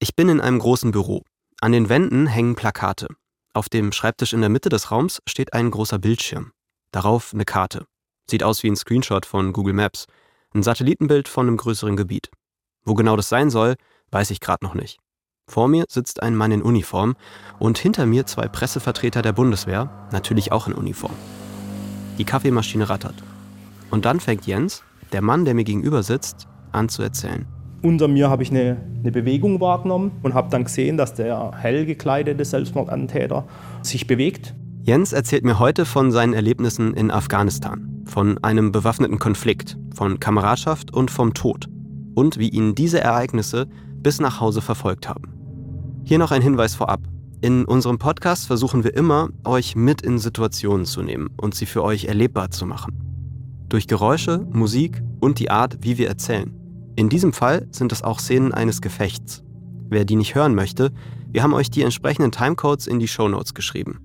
Ich bin in einem großen Büro. An den Wänden hängen Plakate. Auf dem Schreibtisch in der Mitte des Raums steht ein großer Bildschirm. Darauf eine Karte. Sieht aus wie ein Screenshot von Google Maps. Ein Satellitenbild von einem größeren Gebiet. Wo genau das sein soll, weiß ich gerade noch nicht. Vor mir sitzt ein Mann in Uniform und hinter mir zwei Pressevertreter der Bundeswehr, natürlich auch in Uniform. Die Kaffeemaschine rattert. Und dann fängt Jens, der Mann, der mir gegenüber sitzt, an zu erzählen. Unter mir habe ich eine, eine Bewegung wahrgenommen und habe dann gesehen, dass der hell gekleidete Selbstmordattentäter sich bewegt. Jens erzählt mir heute von seinen Erlebnissen in Afghanistan, von einem bewaffneten Konflikt, von Kameradschaft und vom Tod und wie ihn diese Ereignisse bis nach Hause verfolgt haben. Hier noch ein Hinweis vorab. In unserem Podcast versuchen wir immer, euch mit in Situationen zu nehmen und sie für euch erlebbar zu machen. Durch Geräusche, Musik und die Art, wie wir erzählen. In diesem Fall sind es auch Szenen eines Gefechts. Wer die nicht hören möchte, wir haben euch die entsprechenden Timecodes in die Shownotes geschrieben.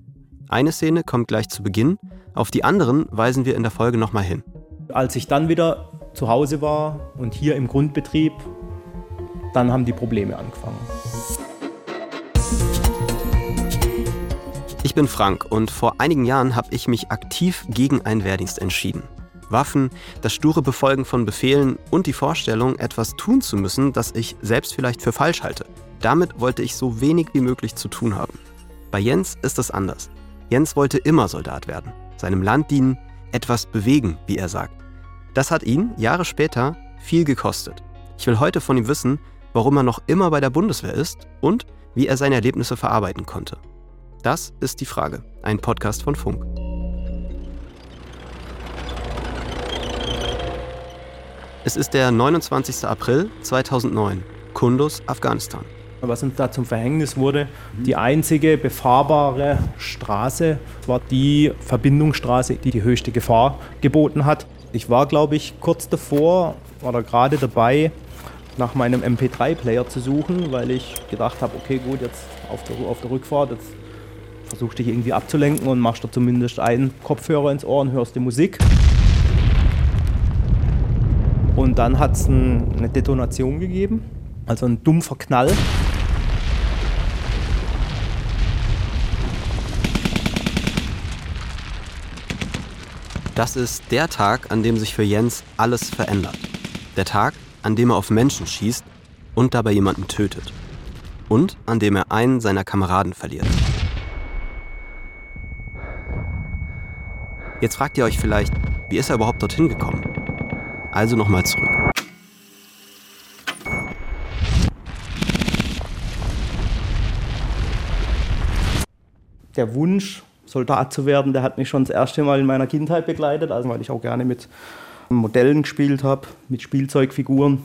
Eine Szene kommt gleich zu Beginn, auf die anderen weisen wir in der Folge nochmal hin. Als ich dann wieder zu Hause war und hier im Grundbetrieb, dann haben die Probleme angefangen. Ich bin Frank und vor einigen Jahren habe ich mich aktiv gegen einen Wehrdienst entschieden. Waffen, das sture Befolgen von Befehlen und die Vorstellung, etwas tun zu müssen, das ich selbst vielleicht für falsch halte. Damit wollte ich so wenig wie möglich zu tun haben. Bei Jens ist es anders. Jens wollte immer Soldat werden, seinem Land dienen, etwas bewegen, wie er sagt. Das hat ihn, Jahre später, viel gekostet. Ich will heute von ihm wissen, warum er noch immer bei der Bundeswehr ist und wie er seine Erlebnisse verarbeiten konnte. Das ist die Frage, ein Podcast von Funk. Es ist der 29. April 2009, Kunduz, Afghanistan. Was uns da zum Verhängnis wurde, die einzige befahrbare Straße war die Verbindungsstraße, die die höchste Gefahr geboten hat. Ich war, glaube ich, kurz davor oder gerade dabei, nach meinem MP3-Player zu suchen, weil ich gedacht habe, okay, gut, jetzt auf der, auf der Rückfahrt, jetzt versuchst dich irgendwie abzulenken und machst da zumindest einen Kopfhörer ins Ohr und hörst die Musik. Und dann hat es ein, eine Detonation gegeben, also ein dumpfer Knall. Das ist der Tag, an dem sich für Jens alles verändert. Der Tag, an dem er auf Menschen schießt und dabei jemanden tötet. Und an dem er einen seiner Kameraden verliert. Jetzt fragt ihr euch vielleicht, wie ist er überhaupt dorthin gekommen? Also nochmal zurück. Der Wunsch, Soldat zu werden, der hat mich schon das erste Mal in meiner Kindheit begleitet, also weil ich auch gerne mit Modellen gespielt habe, mit Spielzeugfiguren.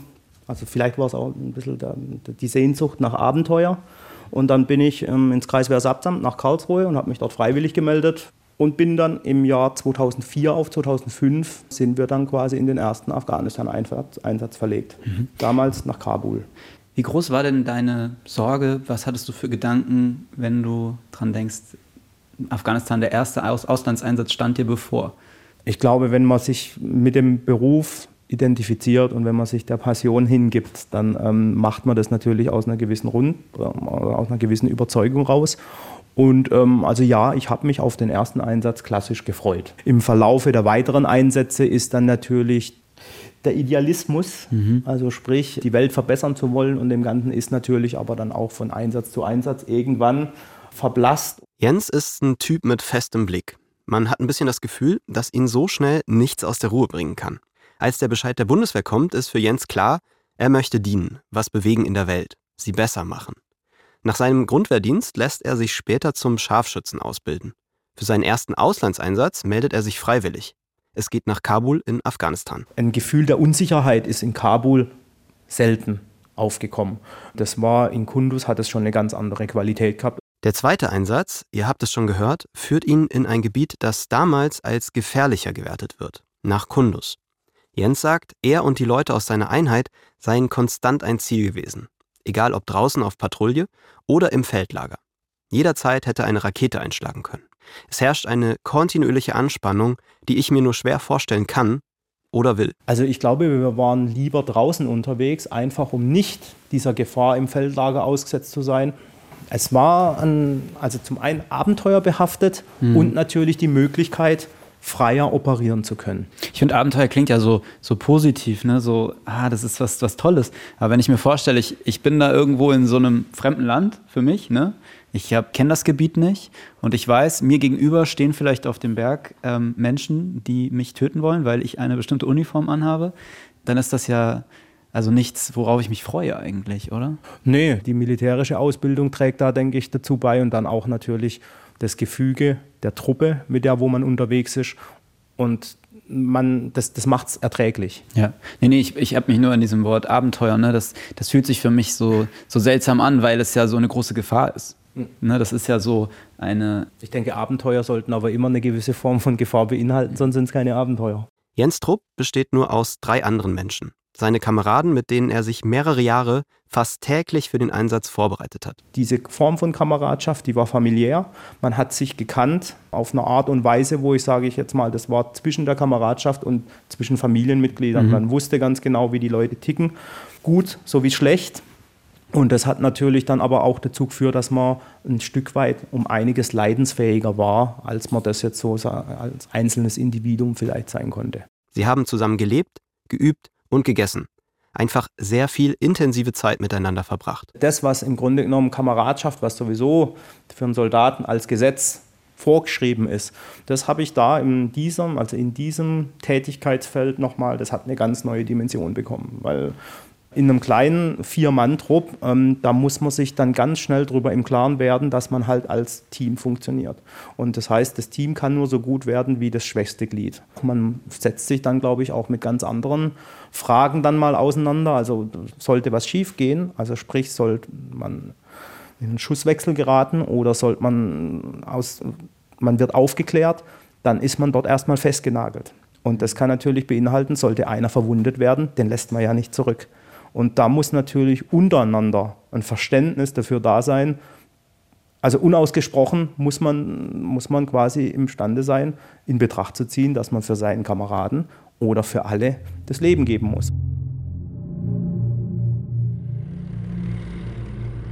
Also vielleicht war es auch ein bisschen die Sehnsucht nach Abenteuer. Und dann bin ich ähm, ins Kreiswehrsabtamt nach Karlsruhe und habe mich dort freiwillig gemeldet und bin dann im Jahr 2004 auf 2005 sind wir dann quasi in den ersten Afghanistan-Einsatz verlegt. Mhm. Damals nach Kabul. Wie groß war denn deine Sorge? Was hattest du für Gedanken, wenn du dran denkst, Afghanistan, der erste Aus Auslandseinsatz stand dir bevor? Ich glaube, wenn man sich mit dem Beruf identifiziert und wenn man sich der Passion hingibt, dann ähm, macht man das natürlich aus einer gewissen Rund, aus einer gewissen Überzeugung raus. Und ähm, also ja, ich habe mich auf den ersten Einsatz klassisch gefreut. Im Verlaufe der weiteren Einsätze ist dann natürlich der Idealismus, mhm. also sprich, die Welt verbessern zu wollen und dem Ganzen ist natürlich aber dann auch von Einsatz zu Einsatz irgendwann verblasst. Jens ist ein Typ mit festem Blick. Man hat ein bisschen das Gefühl, dass ihn so schnell nichts aus der Ruhe bringen kann. Als der Bescheid der Bundeswehr kommt, ist für Jens klar, er möchte dienen, was bewegen in der Welt, sie besser machen. Nach seinem Grundwehrdienst lässt er sich später zum Scharfschützen ausbilden. Für seinen ersten Auslandseinsatz meldet er sich freiwillig. Es geht nach Kabul in Afghanistan. Ein Gefühl der Unsicherheit ist in Kabul selten aufgekommen. Das war in Kunduz hat es schon eine ganz andere Qualität gehabt. Der zweite Einsatz, ihr habt es schon gehört, führt ihn in ein Gebiet, das damals als gefährlicher gewertet wird, nach Kunduz. Jens sagt, er und die Leute aus seiner Einheit seien konstant ein Ziel gewesen egal ob draußen auf Patrouille oder im Feldlager. Jederzeit hätte eine Rakete einschlagen können. Es herrscht eine kontinuierliche Anspannung, die ich mir nur schwer vorstellen kann, oder will. Also ich glaube, wir waren lieber draußen unterwegs, einfach um nicht dieser Gefahr im Feldlager ausgesetzt zu sein. Es war ein, also zum einen abenteuerbehaftet mhm. und natürlich die Möglichkeit, freier operieren zu können. Ich finde, Abenteuer klingt ja so, so positiv, ne? so, ah, das ist was, was Tolles. Aber wenn ich mir vorstelle, ich, ich bin da irgendwo in so einem fremden Land für mich, ne? ich kenne das Gebiet nicht und ich weiß, mir gegenüber stehen vielleicht auf dem Berg ähm, Menschen, die mich töten wollen, weil ich eine bestimmte Uniform anhabe, dann ist das ja also nichts, worauf ich mich freue eigentlich, oder? Nee, die militärische Ausbildung trägt da, denke ich, dazu bei und dann auch natürlich das Gefüge der Truppe, mit der wo man unterwegs ist. Und man, das, das macht es erträglich. Ja. Nee, nee, ich, ich habe mich nur an diesem Wort Abenteuer, ne? das, das fühlt sich für mich so, so seltsam an, weil es ja so eine große Gefahr ist. Mhm. Ne, das ist ja so eine. Ich denke, Abenteuer sollten aber immer eine gewisse Form von Gefahr beinhalten, sonst sind es keine Abenteuer. Jens Trupp besteht nur aus drei anderen Menschen seine Kameraden, mit denen er sich mehrere Jahre fast täglich für den Einsatz vorbereitet hat. Diese Form von Kameradschaft, die war familiär. Man hat sich gekannt auf eine Art und Weise, wo ich sage ich jetzt mal, das war zwischen der Kameradschaft und zwischen Familienmitgliedern. Mhm. Man wusste ganz genau, wie die Leute ticken, gut sowie schlecht. Und das hat natürlich dann aber auch dazu geführt, dass man ein Stück weit um einiges leidensfähiger war, als man das jetzt so als einzelnes Individuum vielleicht sein konnte. Sie haben zusammen gelebt, geübt und gegessen. Einfach sehr viel intensive Zeit miteinander verbracht. Das, was im Grunde genommen Kameradschaft, was sowieso für einen Soldaten als Gesetz vorgeschrieben ist, das habe ich da in diesem, also in diesem Tätigkeitsfeld nochmal, das hat eine ganz neue Dimension bekommen, weil in einem kleinen Vier-Mann-Trupp, ähm, da muss man sich dann ganz schnell darüber im Klaren werden, dass man halt als Team funktioniert. Und das heißt, das Team kann nur so gut werden wie das schwächste Glied. Man setzt sich dann, glaube ich, auch mit ganz anderen Fragen dann mal auseinander. Also sollte was schief gehen, also sprich, sollte man in einen Schusswechsel geraten oder sollte man aus, man wird aufgeklärt, dann ist man dort erstmal festgenagelt. Und das kann natürlich beinhalten, sollte einer verwundet werden, den lässt man ja nicht zurück. Und da muss natürlich untereinander ein Verständnis dafür da sein. Also unausgesprochen muss man, muss man quasi imstande sein, in Betracht zu ziehen, dass man für seinen Kameraden oder für alle das Leben geben muss.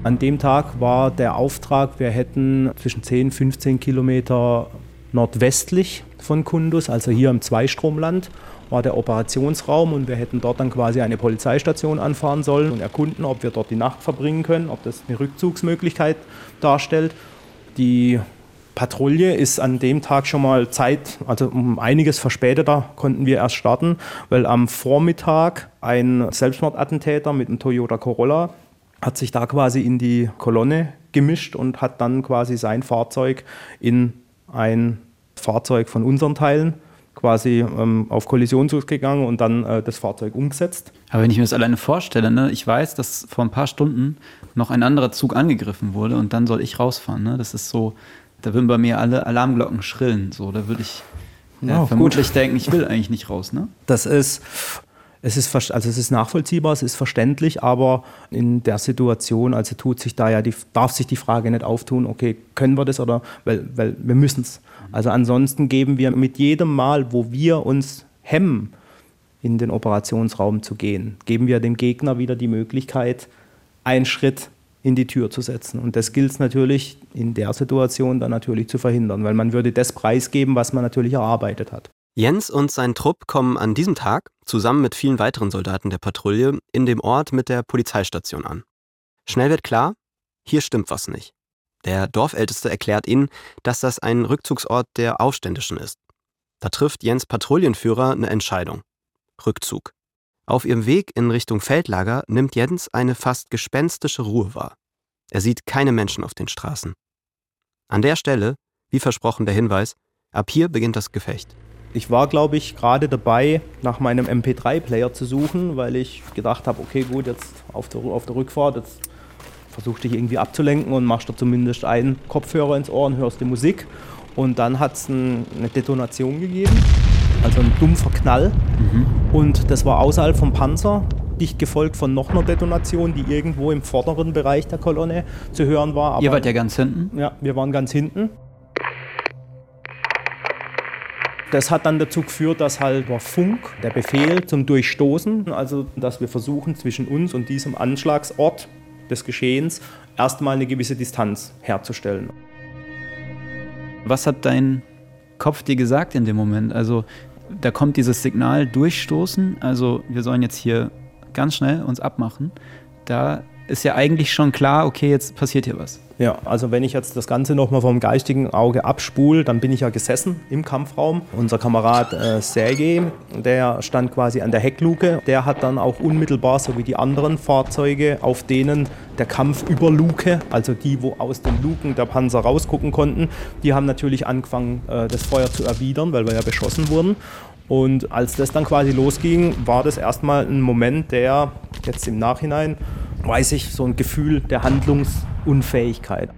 An dem Tag war der Auftrag, wir hätten zwischen 10 und 15 Kilometer nordwestlich von Kundus, also hier im Zweistromland, war der Operationsraum und wir hätten dort dann quasi eine Polizeistation anfahren sollen und erkunden, ob wir dort die Nacht verbringen können, ob das eine Rückzugsmöglichkeit darstellt. Die Patrouille ist an dem Tag schon mal Zeit, also um einiges verspäteter konnten wir erst starten, weil am Vormittag ein Selbstmordattentäter mit einem Toyota Corolla hat sich da quasi in die Kolonne gemischt und hat dann quasi sein Fahrzeug in ein Fahrzeug von unseren Teilen quasi ähm, auf Kollisionszug gegangen und dann äh, das Fahrzeug umgesetzt. Aber wenn ich mir das alleine vorstelle, ne, ich weiß, dass vor ein paar Stunden noch ein anderer Zug angegriffen wurde und dann soll ich rausfahren. Ne? Das ist so, da würden bei mir alle Alarmglocken schrillen. So, da würde ich ja, vermutlich gut. denken, ich will eigentlich nicht raus. Ne? Das ist es ist, also es ist nachvollziehbar, es ist verständlich, aber in der Situation, also tut sich da ja die, darf sich die Frage nicht auftun, okay, können wir das oder, weil, weil wir müssen es. Also ansonsten geben wir mit jedem Mal, wo wir uns hemmen, in den Operationsraum zu gehen, geben wir dem Gegner wieder die Möglichkeit, einen Schritt in die Tür zu setzen. Und das gilt es natürlich in der Situation dann natürlich zu verhindern, weil man würde das preisgeben, was man natürlich erarbeitet hat. Jens und sein Trupp kommen an diesem Tag, zusammen mit vielen weiteren Soldaten der Patrouille, in dem Ort mit der Polizeistation an. Schnell wird klar, hier stimmt was nicht. Der Dorfälteste erklärt ihnen, dass das ein Rückzugsort der Aufständischen ist. Da trifft Jens Patrouillenführer eine Entscheidung. Rückzug. Auf ihrem Weg in Richtung Feldlager nimmt Jens eine fast gespenstische Ruhe wahr. Er sieht keine Menschen auf den Straßen. An der Stelle, wie versprochen der Hinweis, ab hier beginnt das Gefecht. Ich war, glaube ich, gerade dabei, nach meinem MP3-Player zu suchen, weil ich gedacht habe, okay, gut, jetzt auf der, auf der Rückfahrt, jetzt versuchst dich irgendwie abzulenken und machst da zumindest einen Kopfhörer ins Ohr und hörst die Musik. Und dann hat es ein, eine Detonation gegeben, also ein dumpfer Knall. Mhm. Und das war außerhalb vom Panzer, dicht gefolgt von noch einer Detonation, die irgendwo im vorderen Bereich der Kolonne zu hören war. Aber, Ihr wart ja ganz hinten? Ja, wir waren ganz hinten. Das hat dann dazu geführt, dass halt über Funk der Befehl zum Durchstoßen, also dass wir versuchen zwischen uns und diesem Anschlagsort des Geschehens erstmal eine gewisse Distanz herzustellen. Was hat dein Kopf dir gesagt in dem Moment? Also da kommt dieses Signal durchstoßen, also wir sollen jetzt hier ganz schnell uns abmachen. Da ist ja eigentlich schon klar, okay, jetzt passiert hier was. Ja, also wenn ich jetzt das Ganze nochmal vom geistigen Auge abspule, dann bin ich ja gesessen im Kampfraum. Unser Kamerad äh, Sergej, der stand quasi an der Heckluke. Der hat dann auch unmittelbar, so wie die anderen Fahrzeuge, auf denen der Kampf über Luke, also die, wo aus den Luken der Panzer rausgucken konnten, die haben natürlich angefangen, äh, das Feuer zu erwidern, weil wir ja beschossen wurden. Und als das dann quasi losging, war das erstmal ein Moment, der jetzt im Nachhinein, weiß ich, so ein Gefühl der Handlungsunfähigkeit.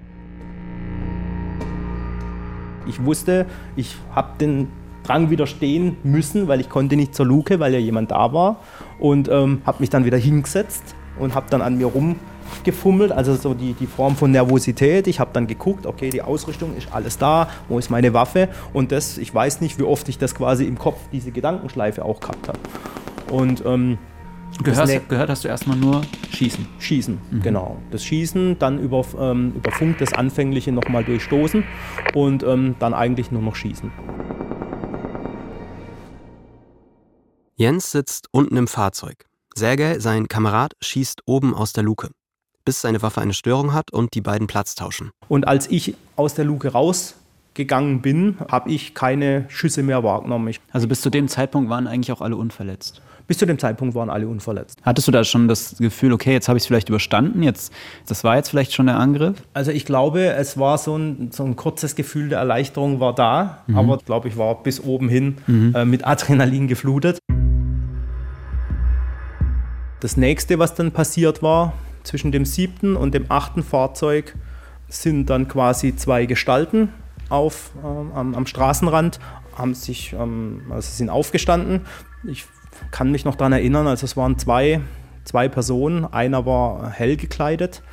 Ich wusste, ich habe den Drang widerstehen müssen, weil ich konnte nicht zur Luke, weil ja jemand da war. Und ähm, habe mich dann wieder hingesetzt und habe dann an mir rum gefummelt, also so die, die Form von Nervosität. Ich habe dann geguckt, okay, die Ausrüstung ist alles da, wo ist meine Waffe? Und das, ich weiß nicht, wie oft ich das quasi im Kopf, diese Gedankenschleife auch gehabt habe. Und ähm, gehört, gehört hast du erstmal nur Schießen. Schießen, mhm. genau. Das Schießen, dann über, ähm, über Funk das Anfängliche nochmal durchstoßen und ähm, dann eigentlich nur noch Schießen. Jens sitzt unten im Fahrzeug. Sergei, sein Kamerad, schießt oben aus der Luke bis seine Waffe eine Störung hat und die beiden Platz tauschen. Und als ich aus der Luke rausgegangen bin, habe ich keine Schüsse mehr wahrgenommen. Also bis zu dem Zeitpunkt waren eigentlich auch alle unverletzt? Bis zu dem Zeitpunkt waren alle unverletzt. Hattest du da schon das Gefühl, okay, jetzt habe ich es vielleicht überstanden, jetzt, das war jetzt vielleicht schon der Angriff? Also ich glaube, es war so ein, so ein kurzes Gefühl der Erleichterung war da, mhm. aber ich glaube, ich war bis oben hin mhm. äh, mit Adrenalin geflutet. Das nächste, was dann passiert war, zwischen dem siebten und dem achten Fahrzeug sind dann quasi zwei Gestalten auf, ähm, am, am, Straßenrand, haben sich, ähm, also sind aufgestanden. Ich kann mich noch daran erinnern, also es waren zwei, zwei Personen. Einer war hell gekleidet,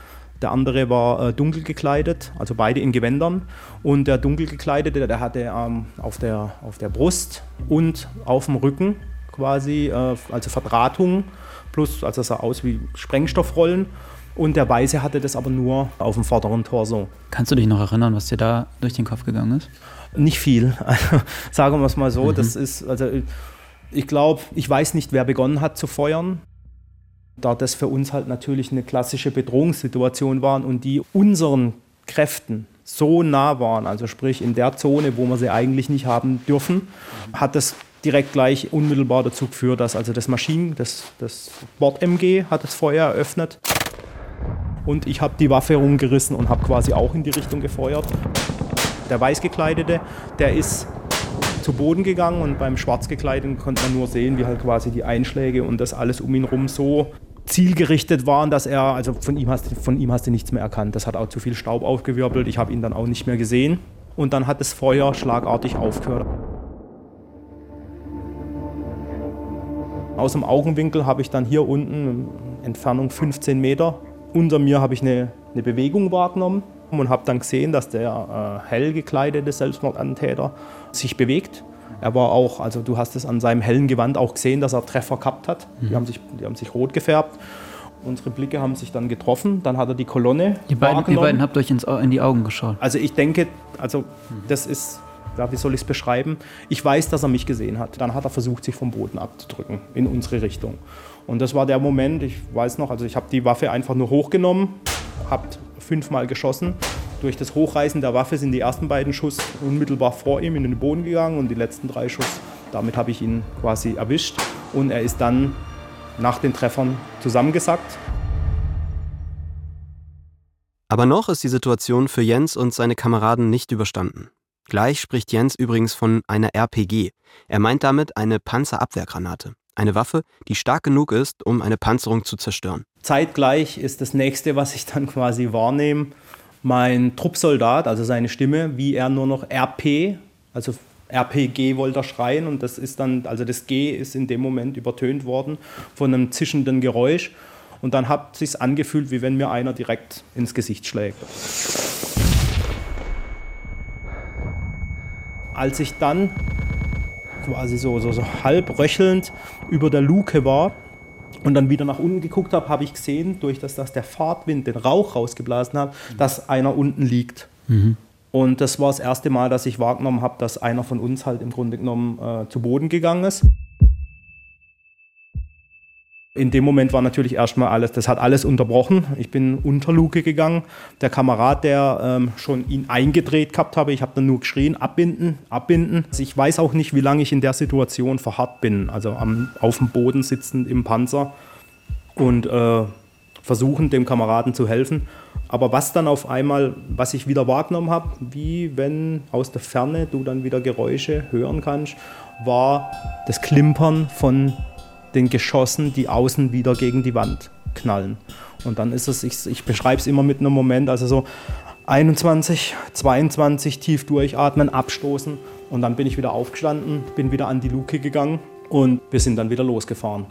der andere war äh, dunkel gekleidet, also beide in Gewändern. Und der dunkel gekleidete, der hatte ähm, auf, der, auf der Brust und auf dem Rücken quasi, äh, also Verdrahtung plus, also sah aus wie Sprengstoffrollen. Und der Weiße hatte das aber nur auf dem vorderen Torso. Kannst du dich noch erinnern, was dir da durch den Kopf gegangen ist? Nicht viel. Also, sagen wir es mal so. Mhm. Das ist, also ich glaube, ich weiß nicht, wer begonnen hat zu feuern. Da das für uns halt natürlich eine klassische Bedrohungssituation war und die unseren Kräften so nah waren, also sprich in der Zone, wo wir sie eigentlich nicht haben dürfen, hat das direkt gleich unmittelbar dazu geführt, dass also das Maschinen, das, das Bord-MG hat das Feuer eröffnet und ich habe die Waffe rumgerissen und habe quasi auch in die Richtung gefeuert. Der Weißgekleidete, der ist zu Boden gegangen und beim Schwarzgekleideten konnte man nur sehen, wie halt quasi die Einschläge und das alles um ihn rum so zielgerichtet waren, dass er, also von ihm, hast, von ihm hast du nichts mehr erkannt. Das hat auch zu viel Staub aufgewirbelt. Ich habe ihn dann auch nicht mehr gesehen. Und dann hat das Feuer schlagartig aufgehört. Aus dem Augenwinkel habe ich dann hier unten, Entfernung 15 Meter, unter mir habe ich eine, eine Bewegung wahrgenommen und habe dann gesehen, dass der äh, hell gekleidete Selbstmordattentäter sich bewegt. Er war auch, also du hast es an seinem hellen Gewand auch gesehen, dass er Treffer gehabt hat. Mhm. Die, haben sich, die haben sich rot gefärbt. Unsere Blicke haben sich dann getroffen. Dann hat er die Kolonne. Ihr beiden, ihr beiden habt euch ins, in die Augen geschaut. Also ich denke, also das ist ja, wie soll ich es beschreiben? Ich weiß, dass er mich gesehen hat. Dann hat er versucht, sich vom Boden abzudrücken in unsere Richtung. Und das war der Moment, ich weiß noch, also ich habe die Waffe einfach nur hochgenommen, habe fünfmal geschossen. Durch das Hochreißen der Waffe sind die ersten beiden Schuss unmittelbar vor ihm in den Boden gegangen und die letzten drei Schuss, damit habe ich ihn quasi erwischt. Und er ist dann nach den Treffern zusammengesackt. Aber noch ist die Situation für Jens und seine Kameraden nicht überstanden. Gleich spricht Jens übrigens von einer RPG. Er meint damit eine Panzerabwehrgranate. Eine Waffe, die stark genug ist, um eine Panzerung zu zerstören. Zeitgleich ist das nächste, was ich dann quasi wahrnehme, mein Truppsoldat, also seine Stimme, wie er nur noch RP, also RPG wollte er schreien und das ist dann, also das G ist in dem Moment übertönt worden von einem zischenden Geräusch und dann hat es sich angefühlt, wie wenn mir einer direkt ins Gesicht schlägt. Als ich dann quasi so, so, so halb röchelnd über der Luke war und dann wieder nach unten geguckt habe, habe ich gesehen, durch das, dass der Fahrtwind den Rauch rausgeblasen hat, dass einer unten liegt. Mhm. Und das war das erste Mal, dass ich wahrgenommen habe, dass einer von uns halt im Grunde genommen äh, zu Boden gegangen ist. In dem Moment war natürlich erstmal alles, das hat alles unterbrochen. Ich bin unter Luke gegangen. Der Kamerad, der ähm, schon ihn eingedreht gehabt habe, ich habe dann nur geschrien, abbinden, abbinden. Ich weiß auch nicht, wie lange ich in der Situation verharrt bin. Also am, auf dem Boden sitzend im Panzer und äh, versuchen, dem Kameraden zu helfen. Aber was dann auf einmal, was ich wieder wahrgenommen habe, wie wenn aus der Ferne du dann wieder Geräusche hören kannst, war das Klimpern von den Geschossen, die außen wieder gegen die Wand knallen. Und dann ist es, ich, ich beschreibe es immer mit einem Moment, also so 21, 22 tief durchatmen, abstoßen und dann bin ich wieder aufgestanden, bin wieder an die Luke gegangen und wir sind dann wieder losgefahren.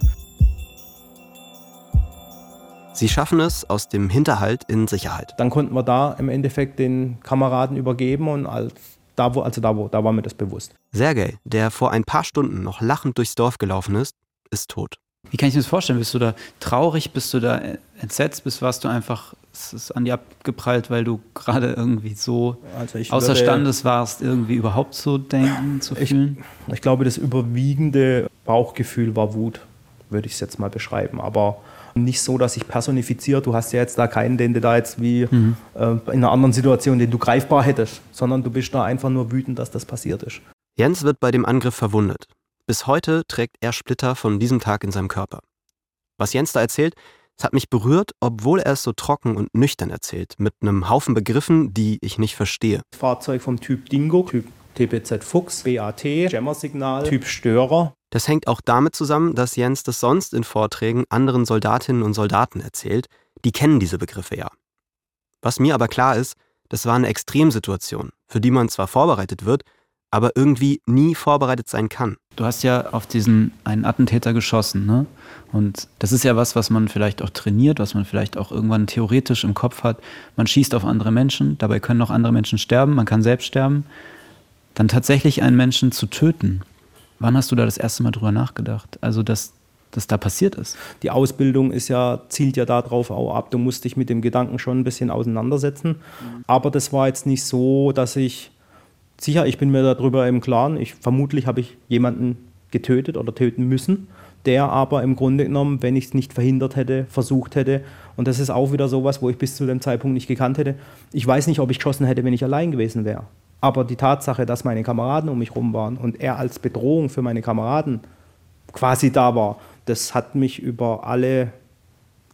Sie schaffen es aus dem Hinterhalt in Sicherheit. Dann konnten wir da im Endeffekt den Kameraden übergeben und als da, wo, also da, wo, da war mir das bewusst. Sergej, der vor ein paar Stunden noch lachend durchs Dorf gelaufen ist, ist tot. Wie kann ich mir das vorstellen? Bist du da traurig? Bist du da entsetzt? Bist warst du einfach, es ist an dir abgeprallt, weil du gerade irgendwie so also außerstandes warst, irgendwie überhaupt zu denken, zu fühlen? Ich, ich glaube, das überwiegende Bauchgefühl war Wut, würde ich es jetzt mal beschreiben. Aber nicht so, dass ich personifiziert, du hast ja jetzt da keinen, den du da jetzt wie mhm. äh, in einer anderen Situation, den du greifbar hättest, sondern du bist da einfach nur wütend, dass das passiert ist. Jens wird bei dem Angriff verwundet. Bis heute trägt er Splitter von diesem Tag in seinem Körper. Was Jens da erzählt, es hat mich berührt, obwohl er es so trocken und nüchtern erzählt, mit einem Haufen Begriffen, die ich nicht verstehe. Fahrzeug vom Typ Dingo, Typ TPZ Fuchs, BAT, Jammer-Signal, Typ Störer. Das hängt auch damit zusammen, dass Jens das sonst in Vorträgen anderen Soldatinnen und Soldaten erzählt, die kennen diese Begriffe ja. Was mir aber klar ist, das war eine Extremsituation, für die man zwar vorbereitet wird, aber irgendwie nie vorbereitet sein kann. Du hast ja auf diesen einen Attentäter geschossen, ne? Und das ist ja was, was man vielleicht auch trainiert, was man vielleicht auch irgendwann theoretisch im Kopf hat. Man schießt auf andere Menschen, dabei können auch andere Menschen sterben, man kann selbst sterben. Dann tatsächlich einen Menschen zu töten. Wann hast du da das erste Mal drüber nachgedacht? Also, dass das da passiert ist. Die Ausbildung ist ja, zielt ja darauf auch ab. Du musst dich mit dem Gedanken schon ein bisschen auseinandersetzen. Mhm. Aber das war jetzt nicht so, dass ich sicher, ich bin mir darüber im Klaren, ich, vermutlich habe ich jemanden getötet oder töten müssen, der aber im Grunde genommen, wenn ich es nicht verhindert hätte, versucht hätte, und das ist auch wieder sowas, wo ich bis zu dem Zeitpunkt nicht gekannt hätte, ich weiß nicht, ob ich geschossen hätte, wenn ich allein gewesen wäre. Aber die Tatsache, dass meine Kameraden um mich rum waren und er als Bedrohung für meine Kameraden quasi da war, das hat mich über alle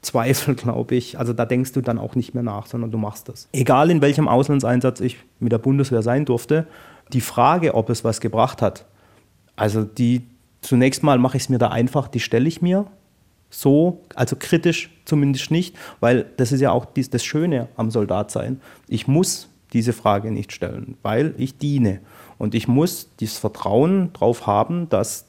Zweifel, glaube ich. Also da denkst du dann auch nicht mehr nach, sondern du machst das. Egal in welchem Auslandseinsatz ich mit der Bundeswehr sein durfte, die Frage, ob es was gebracht hat, also die zunächst mal mache ich es mir da einfach, die stelle ich mir so, also kritisch zumindest nicht, weil das ist ja auch das Schöne am Soldatsein. Ich muss diese Frage nicht stellen, weil ich diene. Und ich muss dieses Vertrauen darauf haben, dass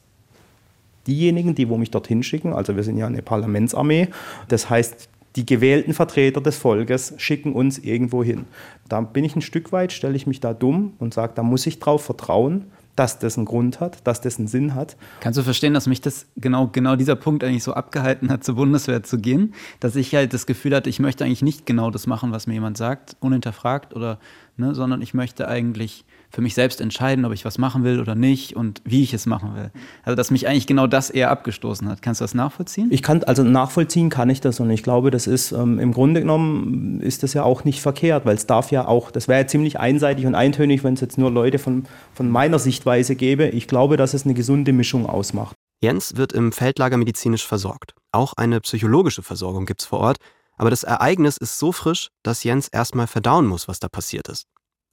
diejenigen, die wo mich dorthin schicken, also wir sind ja eine Parlamentsarmee, das heißt, die gewählten Vertreter des Volkes schicken uns irgendwo hin. Da bin ich ein Stück weit, stelle ich mich da dumm und sage, da muss ich drauf vertrauen, dass das einen Grund hat, dass das einen Sinn hat. Kannst du verstehen, dass mich das genau, genau dieser Punkt eigentlich so abgehalten hat, zur Bundeswehr zu gehen? Dass ich halt das Gefühl hatte, ich möchte eigentlich nicht genau das machen, was mir jemand sagt, unhinterfragt oder, ne, sondern ich möchte eigentlich für mich selbst entscheiden, ob ich was machen will oder nicht und wie ich es machen will. Also, dass mich eigentlich genau das eher abgestoßen hat. Kannst du das nachvollziehen? Ich kann, also nachvollziehen kann ich das und ich glaube, das ist ähm, im Grunde genommen ist das ja auch nicht verkehrt, weil es darf ja auch, das wäre ja ziemlich einseitig und eintönig, wenn es jetzt nur Leute von, von meiner Sichtweise gäbe. Ich glaube, dass es eine gesunde Mischung ausmacht. Jens wird im Feldlager medizinisch versorgt. Auch eine psychologische Versorgung gibt es vor Ort. Aber das Ereignis ist so frisch, dass Jens erstmal verdauen muss, was da passiert ist.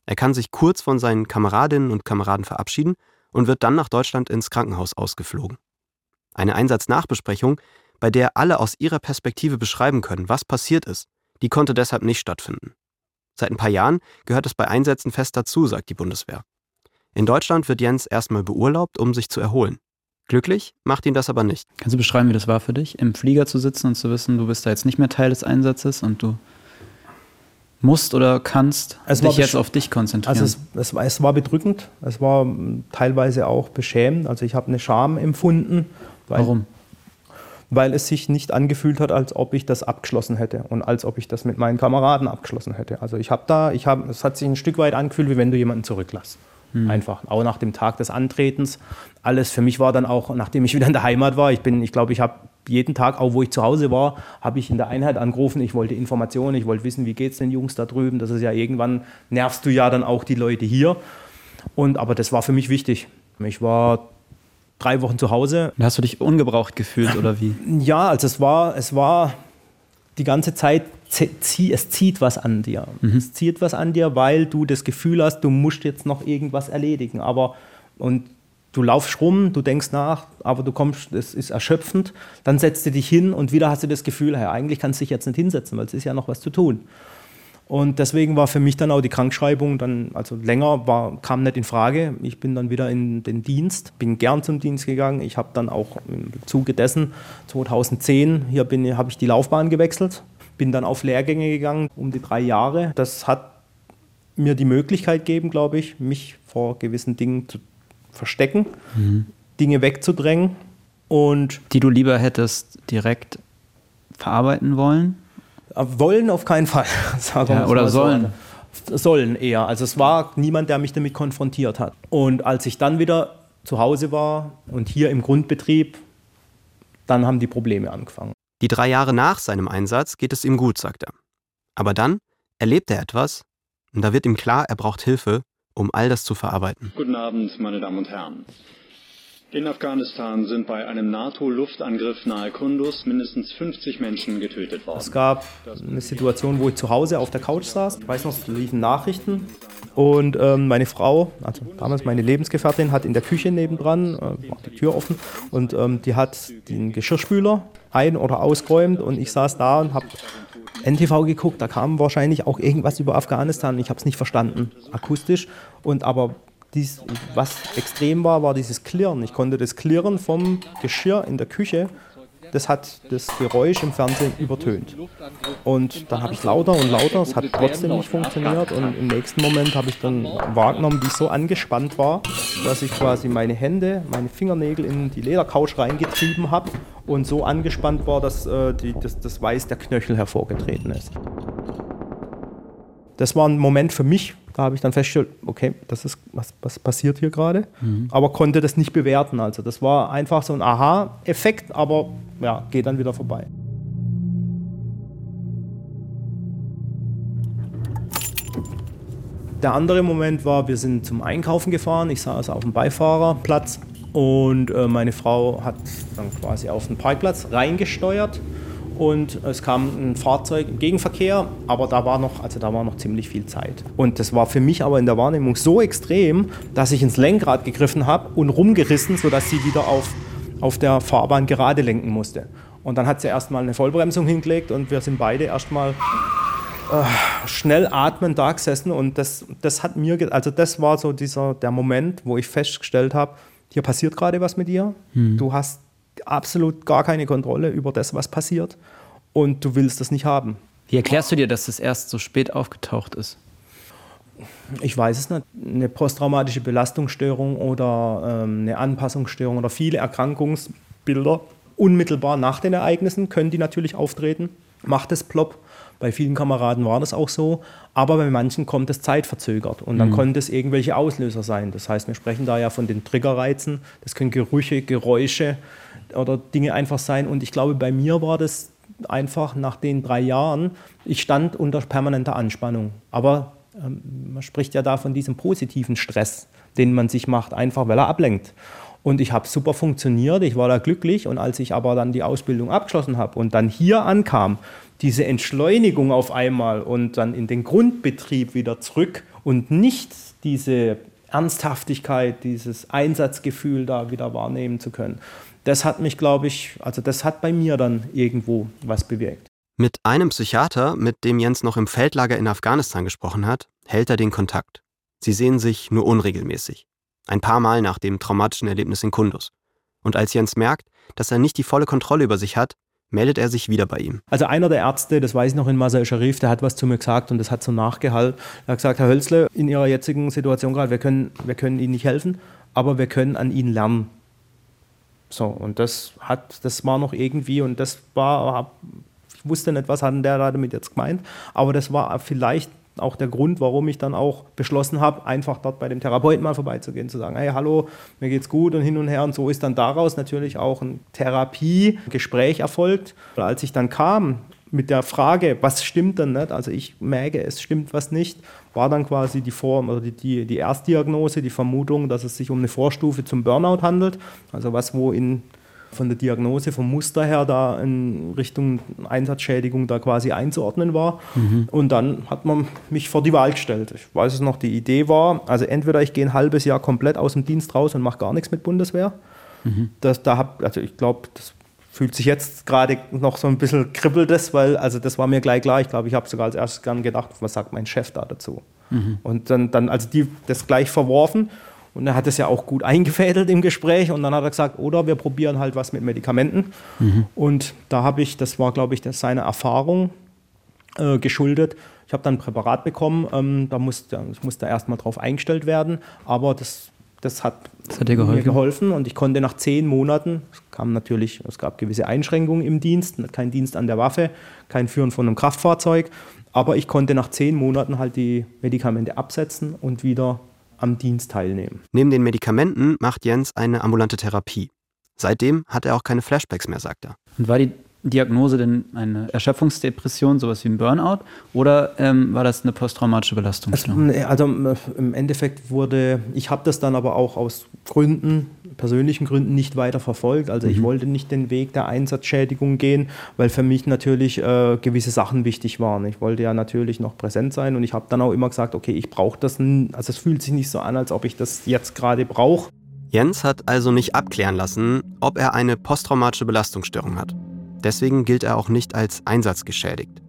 Er kann sich kurz von seinen Kameradinnen und Kameraden verabschieden und wird dann nach Deutschland ins Krankenhaus ausgeflogen. Eine Einsatznachbesprechung, bei der alle aus ihrer Perspektive beschreiben können, was passiert ist, die konnte deshalb nicht stattfinden. Seit ein paar Jahren gehört es bei Einsätzen fest dazu, sagt die Bundeswehr. In Deutschland wird Jens erstmal beurlaubt, um sich zu erholen. Glücklich macht ihn das aber nicht. Kannst du beschreiben, wie das war für dich, im Flieger zu sitzen und zu wissen, du bist da jetzt nicht mehr Teil des Einsatzes und du musst oder kannst es dich jetzt auf dich konzentrieren? Also es, es, war, es war bedrückend, es war teilweise auch beschämend. Also ich habe eine Scham empfunden. Weil, Warum? Weil es sich nicht angefühlt hat, als ob ich das abgeschlossen hätte und als ob ich das mit meinen Kameraden abgeschlossen hätte. Also ich habe da, ich habe, es hat sich ein Stück weit angefühlt, wie wenn du jemanden zurücklässt. Hm. Einfach. Auch nach dem Tag des Antretens. Alles für mich war dann auch, nachdem ich wieder in der Heimat war, ich bin, ich glaube, ich habe jeden Tag, auch wo ich zu Hause war, habe ich in der Einheit angerufen. Ich wollte Informationen, ich wollte wissen, wie geht es den Jungs da drüben. Das ist ja irgendwann, nervst du ja dann auch die Leute hier. Und, aber das war für mich wichtig. Ich war drei Wochen zu Hause. Hast du dich ungebraucht gefühlt oder wie? Ja, also es war, es war die ganze Zeit, es zieht was an dir. Mhm. Es zieht was an dir, weil du das Gefühl hast, du musst jetzt noch irgendwas erledigen. Aber und du laufst rum, du denkst nach, aber du kommst, es ist erschöpfend, dann setzt du dich hin und wieder hast du das Gefühl, hey, eigentlich kannst du dich jetzt nicht hinsetzen, weil es ist ja noch was zu tun. Und deswegen war für mich dann auch die Krankschreibung dann, also länger war, kam nicht in Frage. Ich bin dann wieder in den Dienst, bin gern zum Dienst gegangen. Ich habe dann auch im Zuge dessen 2010, hier habe ich die Laufbahn gewechselt, bin dann auf Lehrgänge gegangen um die drei Jahre. Das hat mir die Möglichkeit gegeben, glaube ich, mich vor gewissen Dingen zu verstecken, mhm. Dinge wegzudrängen und die du lieber hättest direkt verarbeiten wollen? Äh, wollen auf keinen Fall. Ja, oder sollen. So. Sollen eher. Also es war niemand, der mich damit konfrontiert hat. Und als ich dann wieder zu Hause war und hier im Grundbetrieb, dann haben die Probleme angefangen. Die drei Jahre nach seinem Einsatz geht es ihm gut, sagt er. Aber dann erlebt er etwas und da wird ihm klar, er braucht Hilfe um all das zu verarbeiten. Guten Abend, meine Damen und Herren. In Afghanistan sind bei einem NATO-Luftangriff nahe Kunduz mindestens 50 Menschen getötet worden. Es gab eine Situation, wo ich zu Hause auf der Couch saß. Ich weiß noch, es liefen Nachrichten. Und ähm, meine Frau, also damals meine Lebensgefährtin, hat in der Küche nebendran, äh, war die Tür offen, und ähm, die hat den Geschirrspüler ein- oder ausgeräumt. Und ich saß da und habe NTV geguckt, da kam wahrscheinlich auch irgendwas über Afghanistan. Ich habe es nicht verstanden, akustisch. Und aber dies, was extrem war, war dieses Klirren. Ich konnte das Klirren vom Geschirr in der Küche, das hat das Geräusch im Fernsehen übertönt. Und dann habe ich lauter und lauter, es hat trotzdem nicht funktioniert. Und im nächsten Moment habe ich dann wahrgenommen, wie ich so angespannt war, dass ich quasi meine Hände, meine Fingernägel in die Ledercouch reingetrieben habe und so angespannt war, dass äh, die, das, das Weiß der Knöchel hervorgetreten ist. Das war ein Moment für mich, da habe ich dann festgestellt, okay, das ist, was, was passiert hier gerade, mhm. aber konnte das nicht bewerten. Also das war einfach so ein Aha-Effekt, aber ja, geht dann wieder vorbei. Der andere Moment war, wir sind zum Einkaufen gefahren. Ich saß auf dem Beifahrerplatz und äh, meine Frau hat dann quasi auf den Parkplatz reingesteuert und es kam ein Fahrzeug im Gegenverkehr, aber da war noch, also da war noch ziemlich viel Zeit. Und das war für mich aber in der Wahrnehmung so extrem, dass ich ins Lenkrad gegriffen habe und rumgerissen, sodass sie wieder auf, auf der Fahrbahn gerade lenken musste. Und dann hat sie erstmal eine Vollbremsung hingelegt und wir sind beide erstmal äh, schnell atmend da gesessen und das, das hat mir, also das war so dieser, der Moment, wo ich festgestellt habe, hier passiert gerade was mit dir, hm. du hast absolut gar keine Kontrolle über das, was passiert und du willst das nicht haben. Wie erklärst du dir, dass das erst so spät aufgetaucht ist? Ich weiß es nicht. Eine posttraumatische Belastungsstörung oder ähm, eine Anpassungsstörung oder viele Erkrankungsbilder unmittelbar nach den Ereignissen können die natürlich auftreten. Macht es plopp. Bei vielen Kameraden war das auch so, aber bei manchen kommt es zeitverzögert und dann mhm. können es irgendwelche Auslöser sein. Das heißt, wir sprechen da ja von den Triggerreizen. Das können Gerüche, Geräusche, oder Dinge einfach sein. Und ich glaube, bei mir war das einfach nach den drei Jahren, ich stand unter permanenter Anspannung. Aber ähm, man spricht ja da von diesem positiven Stress, den man sich macht, einfach weil er ablenkt. Und ich habe super funktioniert, ich war da glücklich. Und als ich aber dann die Ausbildung abgeschlossen habe und dann hier ankam, diese Entschleunigung auf einmal und dann in den Grundbetrieb wieder zurück und nicht diese Ernsthaftigkeit, dieses Einsatzgefühl da wieder wahrnehmen zu können das hat mich, glaube ich, also das hat bei mir dann irgendwo was bewirkt. Mit einem Psychiater, mit dem Jens noch im Feldlager in Afghanistan gesprochen hat, hält er den Kontakt. Sie sehen sich nur unregelmäßig. Ein paar Mal nach dem traumatischen Erlebnis in Kundus. Und als Jens merkt, dass er nicht die volle Kontrolle über sich hat, meldet er sich wieder bei ihm. Also einer der Ärzte, das weiß ich noch in Masai Sharif, der hat was zu mir gesagt und das hat so nachgehalten. Er hat gesagt, Herr Hölzle, in Ihrer jetzigen Situation gerade, wir können, wir können Ihnen nicht helfen, aber wir können an Ihnen lernen. So, und das hat, das war noch irgendwie, und das war, ich wusste nicht, was hat der damit jetzt gemeint, aber das war vielleicht auch der Grund, warum ich dann auch beschlossen habe, einfach dort bei dem Therapeuten mal vorbeizugehen, zu sagen, hey, hallo, mir geht's gut und hin und her. Und so ist dann daraus natürlich auch ein Therapiegespräch erfolgt. Und als ich dann kam mit der Frage, was stimmt denn nicht, also ich merke, es stimmt was nicht, war dann quasi die Form oder die, die, die Erstdiagnose, die Vermutung, dass es sich um eine Vorstufe zum Burnout handelt, also was, wo in von der Diagnose, vom Muster her da in Richtung Einsatzschädigung da quasi einzuordnen war. Mhm. Und dann hat man mich vor die Wahl gestellt. Ich weiß es noch, die Idee war, also entweder ich gehe ein halbes Jahr komplett aus dem Dienst raus und mache gar nichts mit Bundeswehr. Mhm. Das, da hab, also ich glaube, das fühlt sich jetzt gerade noch so ein bisschen kribbeltes, weil also das war mir gleich klar. Ich glaube, ich habe sogar als erstes gern gedacht, was sagt mein Chef da dazu? Mhm. Und dann, dann also die das gleich verworfen und er hat es ja auch gut eingefädelt im Gespräch und dann hat er gesagt, oder wir probieren halt was mit Medikamenten. Mhm. Und da habe ich, das war glaube ich das seine Erfahrung äh, geschuldet. Ich habe dann ein Präparat bekommen, ähm, da musste, ich musste erstmal drauf eingestellt werden, aber das, das hat, das hat geholfen. mir geholfen und ich konnte nach zehn Monaten, es kam natürlich, es gab gewisse Einschränkungen im Dienst, kein Dienst an der Waffe, kein Führen von einem Kraftfahrzeug, aber ich konnte nach zehn Monaten halt die Medikamente absetzen und wieder am Dienst teilnehmen. Neben den Medikamenten macht Jens eine ambulante Therapie. Seitdem hat er auch keine Flashbacks mehr, sagt er. Und war die Diagnose denn eine Erschöpfungsdepression, sowas wie ein Burnout, oder ähm, war das eine posttraumatische Belastungsstörung? Also, also im Endeffekt wurde, ich habe das dann aber auch aus Gründen persönlichen Gründen nicht weiter verfolgt. Also mhm. ich wollte nicht den Weg der Einsatzschädigung gehen, weil für mich natürlich äh, gewisse Sachen wichtig waren. Ich wollte ja natürlich noch präsent sein und ich habe dann auch immer gesagt, okay, ich brauche das, also es fühlt sich nicht so an, als ob ich das jetzt gerade brauche. Jens hat also nicht abklären lassen, ob er eine posttraumatische Belastungsstörung hat. Deswegen gilt er auch nicht als einsatzgeschädigt.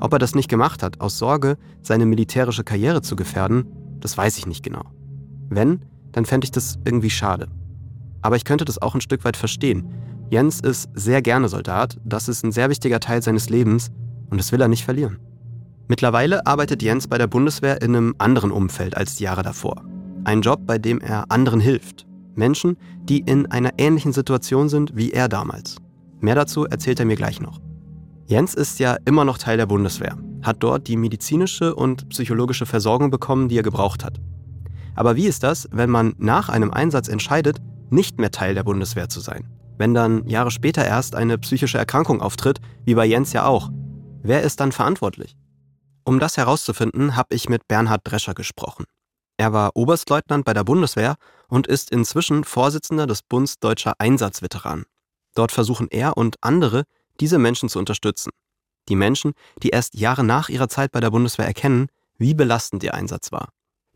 Ob er das nicht gemacht hat, aus Sorge, seine militärische Karriere zu gefährden, das weiß ich nicht genau. Wenn, dann fände ich das irgendwie schade. Aber ich könnte das auch ein Stück weit verstehen. Jens ist sehr gerne Soldat, das ist ein sehr wichtiger Teil seines Lebens und das will er nicht verlieren. Mittlerweile arbeitet Jens bei der Bundeswehr in einem anderen Umfeld als die Jahre davor. Ein Job, bei dem er anderen hilft. Menschen, die in einer ähnlichen Situation sind wie er damals. Mehr dazu erzählt er mir gleich noch. Jens ist ja immer noch Teil der Bundeswehr, hat dort die medizinische und psychologische Versorgung bekommen, die er gebraucht hat. Aber wie ist das, wenn man nach einem Einsatz entscheidet, nicht mehr Teil der Bundeswehr zu sein. Wenn dann Jahre später erst eine psychische Erkrankung auftritt, wie bei Jens ja auch, wer ist dann verantwortlich? Um das herauszufinden, habe ich mit Bernhard Drescher gesprochen. Er war Oberstleutnant bei der Bundeswehr und ist inzwischen Vorsitzender des Bundes Deutscher Einsatzveteranen. Dort versuchen er und andere, diese Menschen zu unterstützen. Die Menschen, die erst Jahre nach ihrer Zeit bei der Bundeswehr erkennen, wie belastend ihr Einsatz war.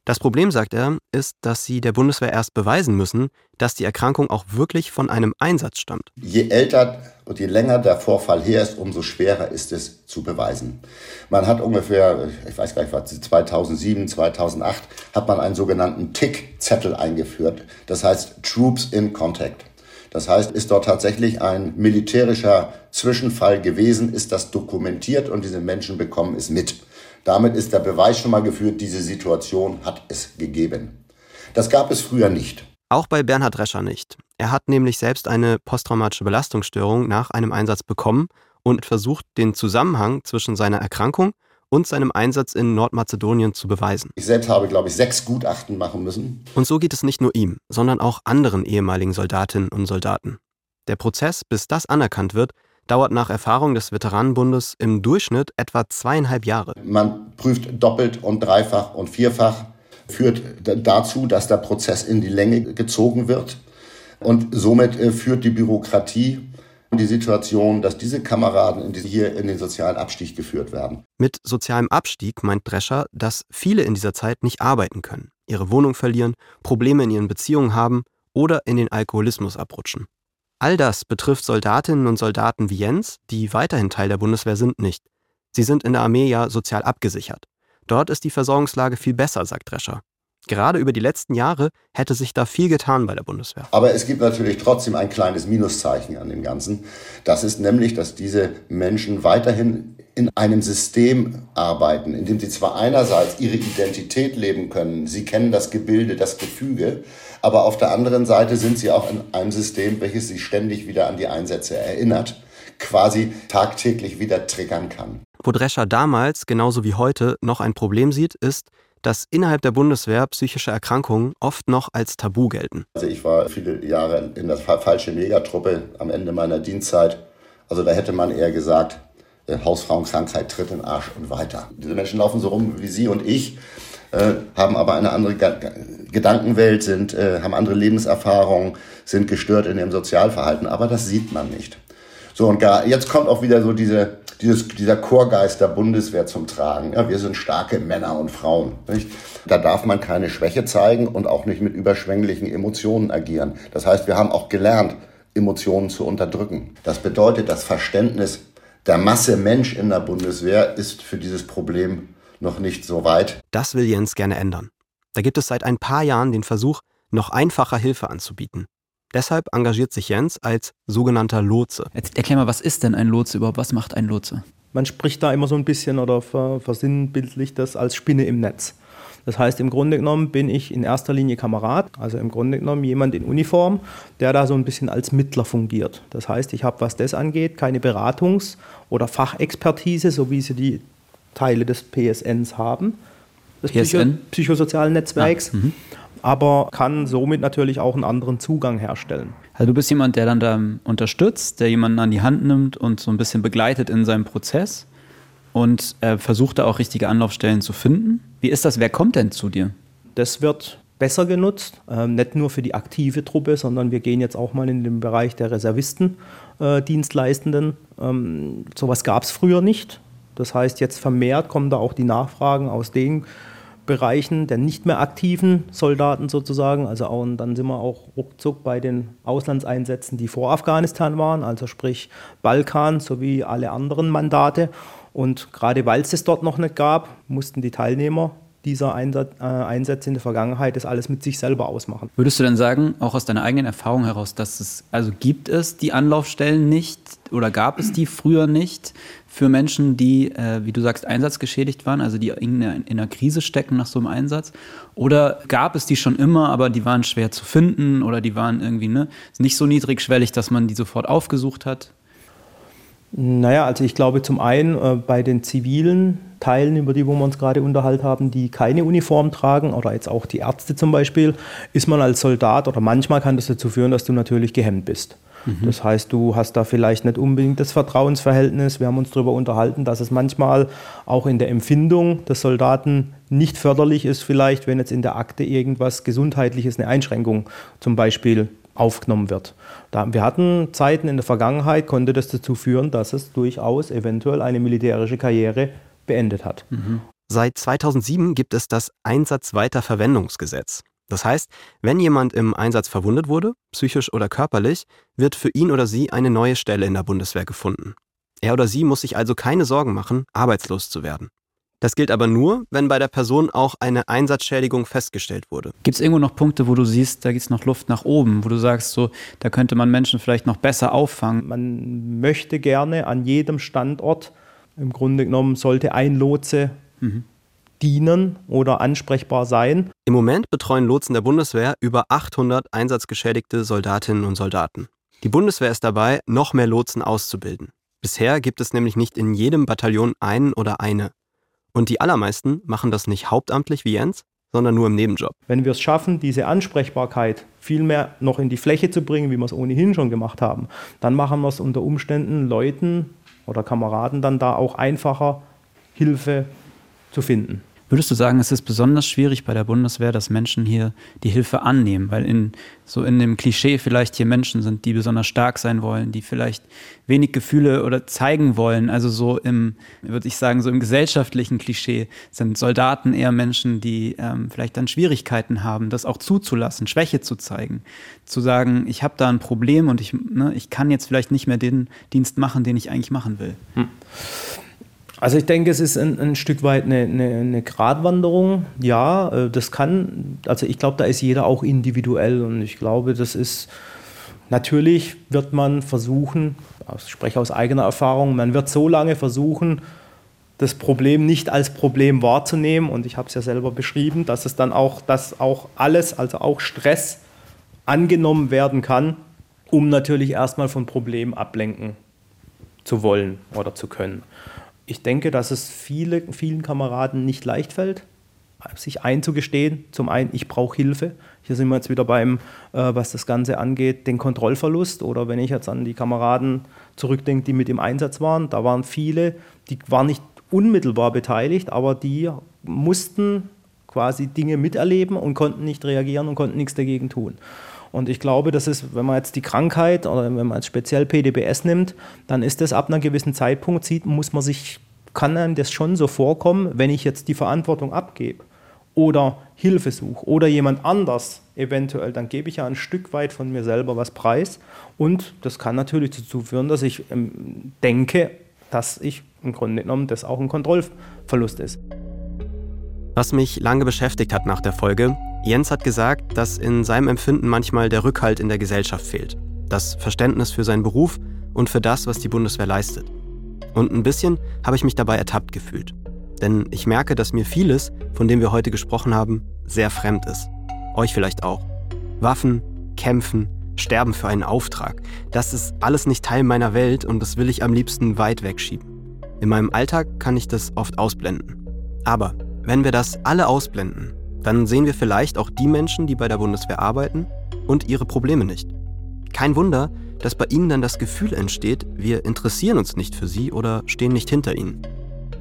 Das Problem, sagt er, ist, dass sie der Bundeswehr erst beweisen müssen, dass die Erkrankung auch wirklich von einem Einsatz stammt. Je älter und je länger der Vorfall her ist, umso schwerer ist es zu beweisen. Man hat ungefähr, ich weiß gar nicht, was 2007, 2008, hat man einen sogenannten Tick-Zettel eingeführt. Das heißt Troops in Contact. Das heißt, ist dort tatsächlich ein militärischer Zwischenfall gewesen, ist das dokumentiert und diese Menschen bekommen es mit. Damit ist der Beweis schon mal geführt, diese Situation hat es gegeben. Das gab es früher nicht. Auch bei Bernhard Rescher nicht. Er hat nämlich selbst eine posttraumatische Belastungsstörung nach einem Einsatz bekommen und versucht, den Zusammenhang zwischen seiner Erkrankung und seinem Einsatz in Nordmazedonien zu beweisen. Ich selbst habe, glaube ich, sechs Gutachten machen müssen. Und so geht es nicht nur ihm, sondern auch anderen ehemaligen Soldatinnen und Soldaten. Der Prozess, bis das anerkannt wird, dauert nach Erfahrung des Veteranenbundes im Durchschnitt etwa zweieinhalb Jahre. Man prüft doppelt und dreifach und vierfach, führt dazu, dass der Prozess in die Länge gezogen wird. Und somit äh, führt die Bürokratie die Situation, dass diese Kameraden hier in den sozialen Abstieg geführt werden. Mit sozialem Abstieg meint Drescher, dass viele in dieser Zeit nicht arbeiten können, ihre Wohnung verlieren, Probleme in ihren Beziehungen haben oder in den Alkoholismus abrutschen. All das betrifft Soldatinnen und Soldaten wie Jens, die weiterhin Teil der Bundeswehr sind, nicht. Sie sind in der Armee ja sozial abgesichert. Dort ist die Versorgungslage viel besser, sagt Drescher. Gerade über die letzten Jahre hätte sich da viel getan bei der Bundeswehr. Aber es gibt natürlich trotzdem ein kleines Minuszeichen an dem Ganzen. Das ist nämlich, dass diese Menschen weiterhin in einem System arbeiten, in dem sie zwar einerseits ihre Identität leben können, sie kennen das Gebilde, das Gefüge, aber auf der anderen Seite sind sie auch in einem System, welches sie ständig wieder an die Einsätze erinnert, quasi tagtäglich wieder triggern kann. Wo Drescher damals, genauso wie heute, noch ein Problem sieht, ist, dass innerhalb der Bundeswehr psychische Erkrankungen oft noch als Tabu gelten. Also ich war viele Jahre in der falschen Megatruppe am Ende meiner Dienstzeit. Also da hätte man eher gesagt, äh, Hausfrauenkrankheit tritt in den Arsch und weiter. Diese Menschen laufen so rum wie Sie und ich, äh, haben aber eine andere Ga Gedankenwelt, sind, äh, haben andere Lebenserfahrungen, sind gestört in ihrem Sozialverhalten, aber das sieht man nicht. So, und gar, jetzt kommt auch wieder so diese, dieses, dieser Chorgeist der Bundeswehr zum Tragen. Ja, wir sind starke Männer und Frauen. Nicht? Da darf man keine Schwäche zeigen und auch nicht mit überschwänglichen Emotionen agieren. Das heißt, wir haben auch gelernt, Emotionen zu unterdrücken. Das bedeutet, das Verständnis der Masse Mensch in der Bundeswehr ist für dieses Problem noch nicht so weit. Das will Jens gerne ändern. Da gibt es seit ein paar Jahren den Versuch, noch einfacher Hilfe anzubieten. Deshalb engagiert sich Jens als sogenannter Lotse. Jetzt erklär mal, was ist denn ein Lotse überhaupt? Was macht ein Lotse? Man spricht da immer so ein bisschen oder versinnbildlicht das als Spinne im Netz. Das heißt, im Grunde genommen bin ich in erster Linie Kamerad, also im Grunde genommen jemand in Uniform, der da so ein bisschen als Mittler fungiert. Das heißt, ich habe, was das angeht, keine Beratungs- oder Fachexpertise, so wie sie die Teile des PSNs haben, des PSN? Psycho psychosozialen Netzwerks. Ah, aber kann somit natürlich auch einen anderen Zugang herstellen. Also du bist jemand, der dann da unterstützt, der jemanden an die Hand nimmt und so ein bisschen begleitet in seinem Prozess und äh, versucht da auch richtige Anlaufstellen zu finden. Wie ist das? Wer kommt denn zu dir? Das wird besser genutzt, äh, nicht nur für die aktive Truppe, sondern wir gehen jetzt auch mal in den Bereich der Reservisten, äh, Dienstleistenden. Ähm, sowas gab es früher nicht. Das heißt, jetzt vermehrt kommen da auch die Nachfragen aus den Bereichen der nicht mehr aktiven Soldaten sozusagen. Also auch, und dann sind wir auch ruckzuck bei den Auslandseinsätzen, die vor Afghanistan waren, also sprich Balkan sowie alle anderen Mandate. Und gerade weil es es dort noch nicht gab, mussten die Teilnehmer dieser Einsatz, äh, Einsätze in der Vergangenheit das alles mit sich selber ausmachen. Würdest du denn sagen, auch aus deiner eigenen Erfahrung heraus, dass es, also gibt es die Anlaufstellen nicht oder gab es die früher nicht für Menschen, die, äh, wie du sagst, einsatzgeschädigt waren, also die in, in einer Krise stecken nach so einem Einsatz? Oder gab es die schon immer, aber die waren schwer zu finden oder die waren irgendwie ne, nicht so niedrigschwellig, dass man die sofort aufgesucht hat? Naja, also ich glaube zum einen äh, bei den zivilen Teilen, über die wo wir uns gerade unterhalten haben, die keine Uniform tragen oder jetzt auch die Ärzte zum Beispiel, ist man als Soldat oder manchmal kann das dazu führen, dass du natürlich gehemmt bist. Mhm. Das heißt, du hast da vielleicht nicht unbedingt das Vertrauensverhältnis. Wir haben uns darüber unterhalten, dass es manchmal auch in der Empfindung des Soldaten nicht förderlich ist, vielleicht, wenn jetzt in der Akte irgendwas Gesundheitliches, eine Einschränkung zum Beispiel aufgenommen wird. Da, wir hatten Zeiten in der Vergangenheit, konnte das dazu führen, dass es durchaus eventuell eine militärische Karriere beendet hat. Mhm. Seit 2007 gibt es das Einsatzweiterverwendungsgesetz. Das heißt, wenn jemand im Einsatz verwundet wurde, psychisch oder körperlich, wird für ihn oder sie eine neue Stelle in der Bundeswehr gefunden. Er oder sie muss sich also keine Sorgen machen, arbeitslos zu werden. Das gilt aber nur, wenn bei der Person auch eine Einsatzschädigung festgestellt wurde. Gibt es irgendwo noch Punkte, wo du siehst, da gibt es noch Luft nach oben, wo du sagst, so, da könnte man Menschen vielleicht noch besser auffangen? Man möchte gerne an jedem Standort, im Grunde genommen sollte ein Lotse mhm. Dienen oder ansprechbar sein. Im Moment betreuen Lotsen der Bundeswehr über 800 einsatzgeschädigte Soldatinnen und Soldaten. Die Bundeswehr ist dabei, noch mehr Lotsen auszubilden. Bisher gibt es nämlich nicht in jedem Bataillon einen oder eine. Und die allermeisten machen das nicht hauptamtlich wie Jens, sondern nur im Nebenjob. Wenn wir es schaffen, diese Ansprechbarkeit viel mehr noch in die Fläche zu bringen, wie wir es ohnehin schon gemacht haben, dann machen wir es unter Umständen Leuten oder Kameraden dann da auch einfacher, Hilfe zu finden. Würdest du sagen, es ist besonders schwierig bei der Bundeswehr, dass Menschen hier die Hilfe annehmen? Weil in so in dem Klischee vielleicht hier Menschen sind, die besonders stark sein wollen, die vielleicht wenig Gefühle oder zeigen wollen. Also so im, würde ich sagen, so im gesellschaftlichen Klischee sind Soldaten eher Menschen, die ähm, vielleicht dann Schwierigkeiten haben, das auch zuzulassen, Schwäche zu zeigen. Zu sagen, ich habe da ein Problem und ich, ne, ich kann jetzt vielleicht nicht mehr den Dienst machen, den ich eigentlich machen will. Hm. Also ich denke, es ist ein, ein Stück weit eine, eine, eine, Gratwanderung. Ja, äh, das kann, also ich glaube, da ist jeder auch individuell und ich glaube, das ist, natürlich wird man versuchen, ich spreche aus eigener Erfahrung, man wird so lange versuchen, das Problem nicht als Problem wahrzunehmen und ich habe es ja selber beschrieben, dass es dann auch, dass auch alles, also auch Stress angenommen werden kann, um natürlich erstmal von Problemen ablenken zu wollen oder zu können. Ich denke, dass es viele, vielen Kameraden nicht leicht fällt, sich einzugestehen. Zum einen, ich brauche Hilfe. Hier sind wir jetzt wieder beim, äh, was das Ganze angeht, den Kontrollverlust. Oder wenn ich jetzt an die Kameraden zurückdenke, die mit im Einsatz waren, da waren viele, die waren nicht unmittelbar beteiligt, aber die mussten quasi Dinge miterleben und konnten nicht reagieren und konnten nichts dagegen tun. Und ich glaube, das ist, wenn man jetzt die Krankheit oder wenn man jetzt speziell PDBS nimmt, dann ist das ab einem gewissen Zeitpunkt, sieht, muss man sich, kann einem das schon so vorkommen, wenn ich jetzt die Verantwortung abgebe oder Hilfe suche oder jemand anders eventuell, dann gebe ich ja ein Stück weit von mir selber was preis. Und das kann natürlich dazu führen, dass ich ähm, denke, dass ich im Grunde genommen das auch ein Kontrollverlust ist. Was mich lange beschäftigt hat nach der Folge, Jens hat gesagt, dass in seinem Empfinden manchmal der Rückhalt in der Gesellschaft fehlt. Das Verständnis für seinen Beruf und für das, was die Bundeswehr leistet. Und ein bisschen habe ich mich dabei ertappt gefühlt. Denn ich merke, dass mir vieles, von dem wir heute gesprochen haben, sehr fremd ist. Euch vielleicht auch. Waffen, Kämpfen, Sterben für einen Auftrag. Das ist alles nicht Teil meiner Welt und das will ich am liebsten weit wegschieben. In meinem Alltag kann ich das oft ausblenden. Aber wenn wir das alle ausblenden, dann sehen wir vielleicht auch die Menschen, die bei der Bundeswehr arbeiten und ihre Probleme nicht. Kein Wunder, dass bei ihnen dann das Gefühl entsteht, wir interessieren uns nicht für sie oder stehen nicht hinter ihnen.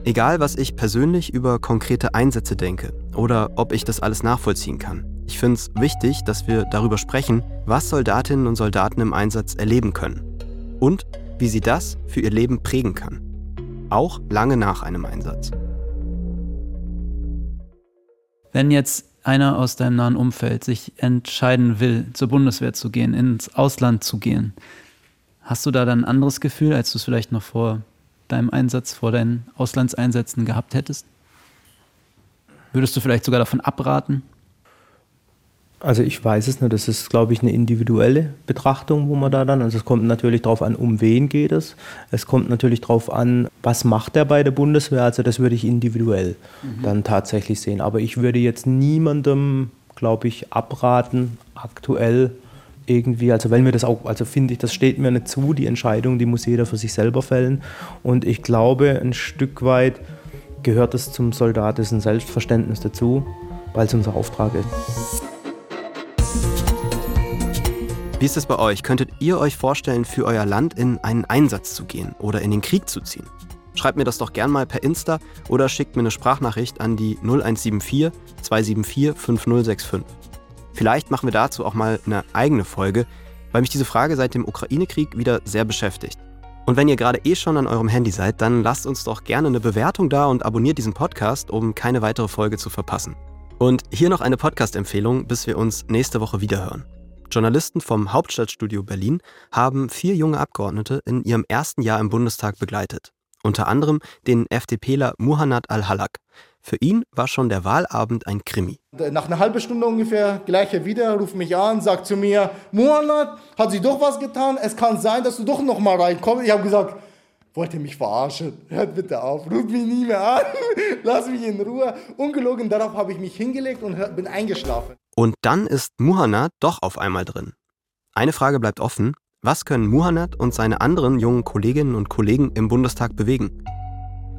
Egal, was ich persönlich über konkrete Einsätze denke oder ob ich das alles nachvollziehen kann. Ich finde es wichtig, dass wir darüber sprechen, was Soldatinnen und Soldaten im Einsatz erleben können und wie sie das für ihr Leben prägen kann. Auch lange nach einem Einsatz. Wenn jetzt einer aus deinem nahen Umfeld sich entscheiden will, zur Bundeswehr zu gehen, ins Ausland zu gehen, hast du da dann ein anderes Gefühl, als du es vielleicht noch vor deinem Einsatz, vor deinen Auslandseinsätzen gehabt hättest? Würdest du vielleicht sogar davon abraten? Also ich weiß es nicht, das ist, glaube ich, eine individuelle Betrachtung, wo man da dann, also es kommt natürlich darauf an, um wen geht es. Es kommt natürlich darauf an, was macht er bei der Bundeswehr, also das würde ich individuell mhm. dann tatsächlich sehen. Aber ich würde jetzt niemandem, glaube ich, abraten, aktuell irgendwie, also weil mir das auch, also finde ich, das steht mir nicht zu, die Entscheidung, die muss jeder für sich selber fällen. Und ich glaube, ein Stück weit gehört es zum soldatischen Selbstverständnis dazu, weil es unser Auftrag ist. Wie ist es bei euch? Könntet ihr euch vorstellen, für euer Land in einen Einsatz zu gehen oder in den Krieg zu ziehen? Schreibt mir das doch gern mal per Insta oder schickt mir eine Sprachnachricht an die 0174 274 5065. Vielleicht machen wir dazu auch mal eine eigene Folge, weil mich diese Frage seit dem Ukraine-Krieg wieder sehr beschäftigt. Und wenn ihr gerade eh schon an eurem Handy seid, dann lasst uns doch gerne eine Bewertung da und abonniert diesen Podcast, um keine weitere Folge zu verpassen. Und hier noch eine Podcast-Empfehlung, bis wir uns nächste Woche wiederhören. Journalisten vom Hauptstadtstudio Berlin haben vier junge Abgeordnete in ihrem ersten Jahr im Bundestag begleitet. Unter anderem den FDPler Muhannad al-Halak. Für ihn war schon der Wahlabend ein Krimi. Nach einer halben Stunde ungefähr, gleich er wieder, ruft mich an, sagt zu mir, Muhannad, hat sich doch was getan, es kann sein, dass du doch noch mal reinkommst. Ich habe gesagt, wollt ihr mich verarschen? Hört bitte auf, ruft mich nie mehr an, lass mich in Ruhe. Ungelogen, darauf habe ich mich hingelegt und bin eingeschlafen. Und dann ist Muhannad doch auf einmal drin. Eine Frage bleibt offen. Was können Muhannad und seine anderen jungen Kolleginnen und Kollegen im Bundestag bewegen?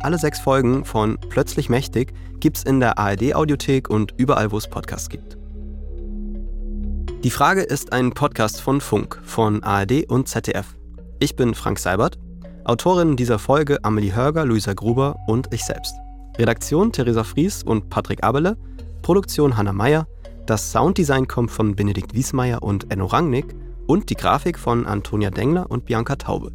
Alle sechs Folgen von Plötzlich Mächtig gibt's in der ARD-Audiothek und überall, wo es Podcasts gibt. Die Frage ist ein Podcast von Funk, von ARD und ZDF. Ich bin Frank Seibert, Autorin dieser Folge Amelie Hörger, Luisa Gruber und ich selbst. Redaktion Theresa Fries und Patrick Abele, Produktion Hannah Meyer, das Sounddesign kommt von Benedikt Wiesmeier und Enno Rangnick und die Grafik von Antonia Dengler und Bianca Taube.